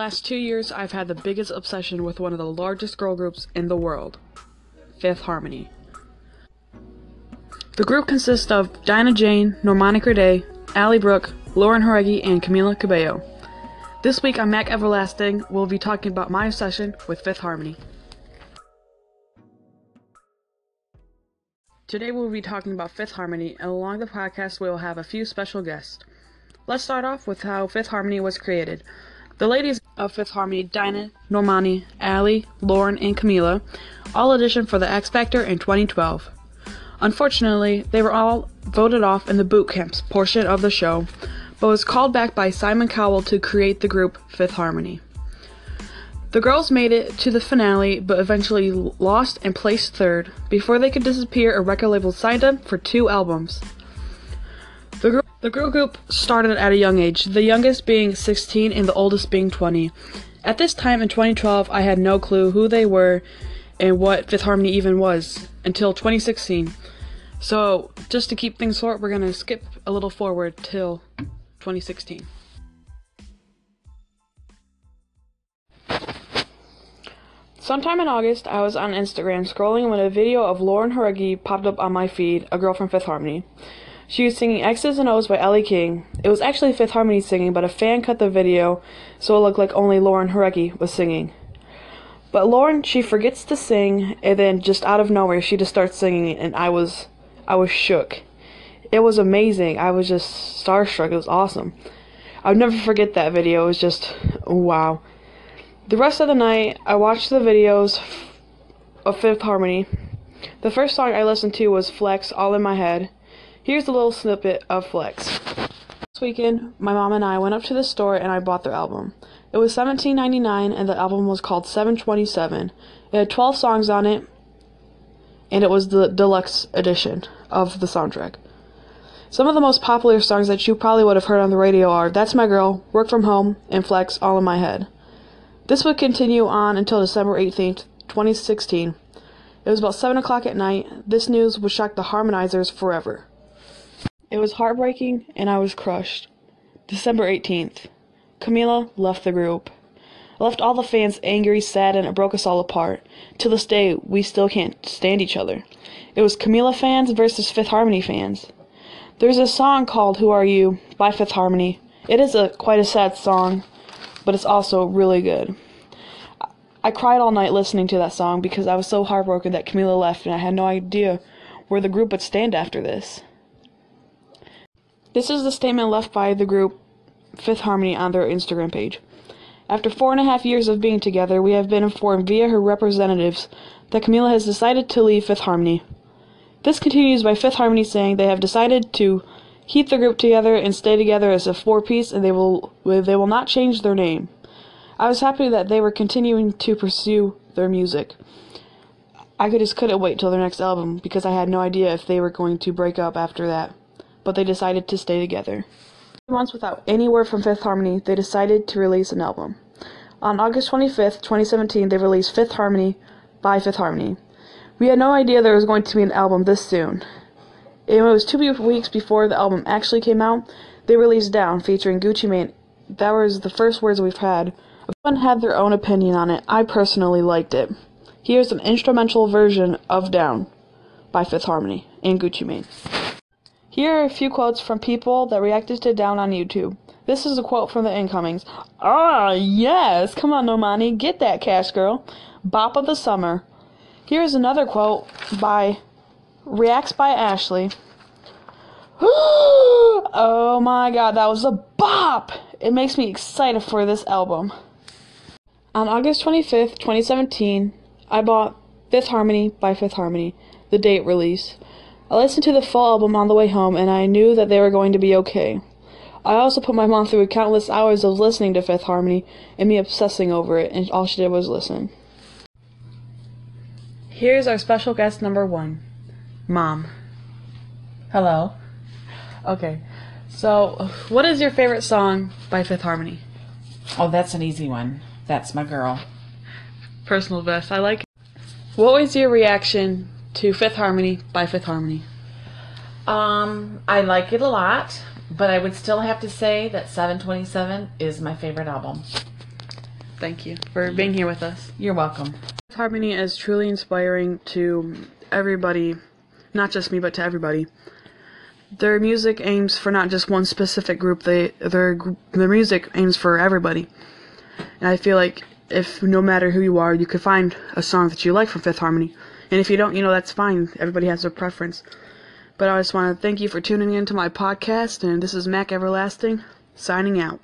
last two years, I've had the biggest obsession with one of the largest girl groups in the world Fifth Harmony. The group consists of Dinah Jane, Normani Kordei, Ally Brooke, Lauren Jauregui, and Camila Cabello. This week on Mac Everlasting, we'll be talking about my obsession with Fifth Harmony. Today we'll be talking about Fifth Harmony, and along the podcast we will have a few special guests. Let's start off with how Fifth Harmony was created. The ladies of Fifth Harmony, Dinah, Normani, Ally, Lauren, and Camila, all auditioned for the X Factor in 2012. Unfortunately, they were all voted off in the boot camps portion of the show, but was called back by Simon Cowell to create the group Fifth Harmony. The girls made it to the finale, but eventually lost and placed third. Before they could disappear, a record label signed them for two albums. The girl, group started at a young age, the youngest being 16 and the oldest being 20. At this time in 2012, I had no clue who they were and what Fifth Harmony even was until 2016. So, just to keep things short, we're going to skip a little forward till 2016. Sometime in August, I was on Instagram scrolling when a video of Lauren Jauregui popped up on my feed, a girl from Fifth Harmony. She was singing X's and O's by Ellie King. It was actually Fifth Harmony singing, but a fan cut the video so it looked like only Lauren Jauregui was singing. But Lauren, she forgets to sing, and then just out of nowhere, she just starts singing, and I was, I was shook. It was amazing. I was just starstruck. It was awesome. I'll never forget that video. It was just, wow. The rest of the night, I watched the videos of Fifth Harmony. The first song I listened to was Flex, All in My Head. Here's a little snippet of Flex. This weekend, my mom and I went up to the store and I bought their album. It was $17.99 and the album was called 727. It had 12 songs on it and it was the deluxe edition of the soundtrack. Some of the most popular songs that you probably would have heard on the radio are That's My Girl, Work From Home, and Flex, All in My Head. This would continue on until December 18th, 2016. It was about 7 o'clock at night. This news would shock the harmonizers forever. It was heartbreaking, and I was crushed. December 18th. Camila left the group. I left all the fans angry, sad, and it broke us all apart. To this day, we still can't stand each other. It was Camila fans versus Fifth Harmony fans. There's a song called Who Are You by Fifth Harmony. It is a quite a sad song, but it's also really good. I cried all night listening to that song because I was so heartbroken that Camila left and I had no idea where the group would stand after this. This is the statement left by the group Fifth Harmony on their Instagram page. After four and a half years of being together, we have been informed via her representatives that Camila has decided to leave Fifth Harmony. This continues by Fifth Harmony saying they have decided to keep the group together and stay together as a four piece and they will they will not change their name. I was happy that they were continuing to pursue their music. I could just couldn't wait till their next album because I had no idea if they were going to break up after that. But they decided to stay together. Months without any word from Fifth Harmony, they decided to release an album. On August 25th, 2017, they released Fifth Harmony by Fifth Harmony. We had no idea there was going to be an album this soon. It was two weeks before the album actually came out. They released Down, featuring Gucci Mane. That was the first words we've had. Everyone had their own opinion on it. I personally liked it. Here's an instrumental version of Down by Fifth Harmony and Gucci Mane. Here are a few quotes from people that reacted to Down on YouTube. This is a quote from the incomings. Ah, yes! Come on, Normani, get that cash, girl. Bop of the summer. Here's another quote by Reacts by Ashley. oh my god, that was a bop! It makes me excited for this album. On August 25th, 2017, I bought Fifth Harmony by Fifth Harmony, the date release. I listened to the full album on the way home and I knew that they were going to be okay. I also put my mom through countless hours of listening to Fifth Harmony and me obsessing over it, and all she did was listen. Here's our special guest number one Mom. Hello. Okay, so what is your favorite song by Fifth Harmony? Oh, that's an easy one. That's my girl. Personal best. I like it. What was your reaction to Fifth Harmony by Fifth Harmony? Um, I like it a lot, but I would still have to say that 727 is my favorite album. Thank you for being here with us. You're welcome. Fifth Harmony is truly inspiring to everybody, not just me, but to everybody. Their music aims for not just one specific group. They their gr- their music aims for everybody. And I feel like if no matter who you are, you could find a song that you like from Fifth Harmony. And if you don't, you know that's fine. Everybody has their preference. But I just want to thank you for tuning in to my podcast. And this is Mac Everlasting signing out.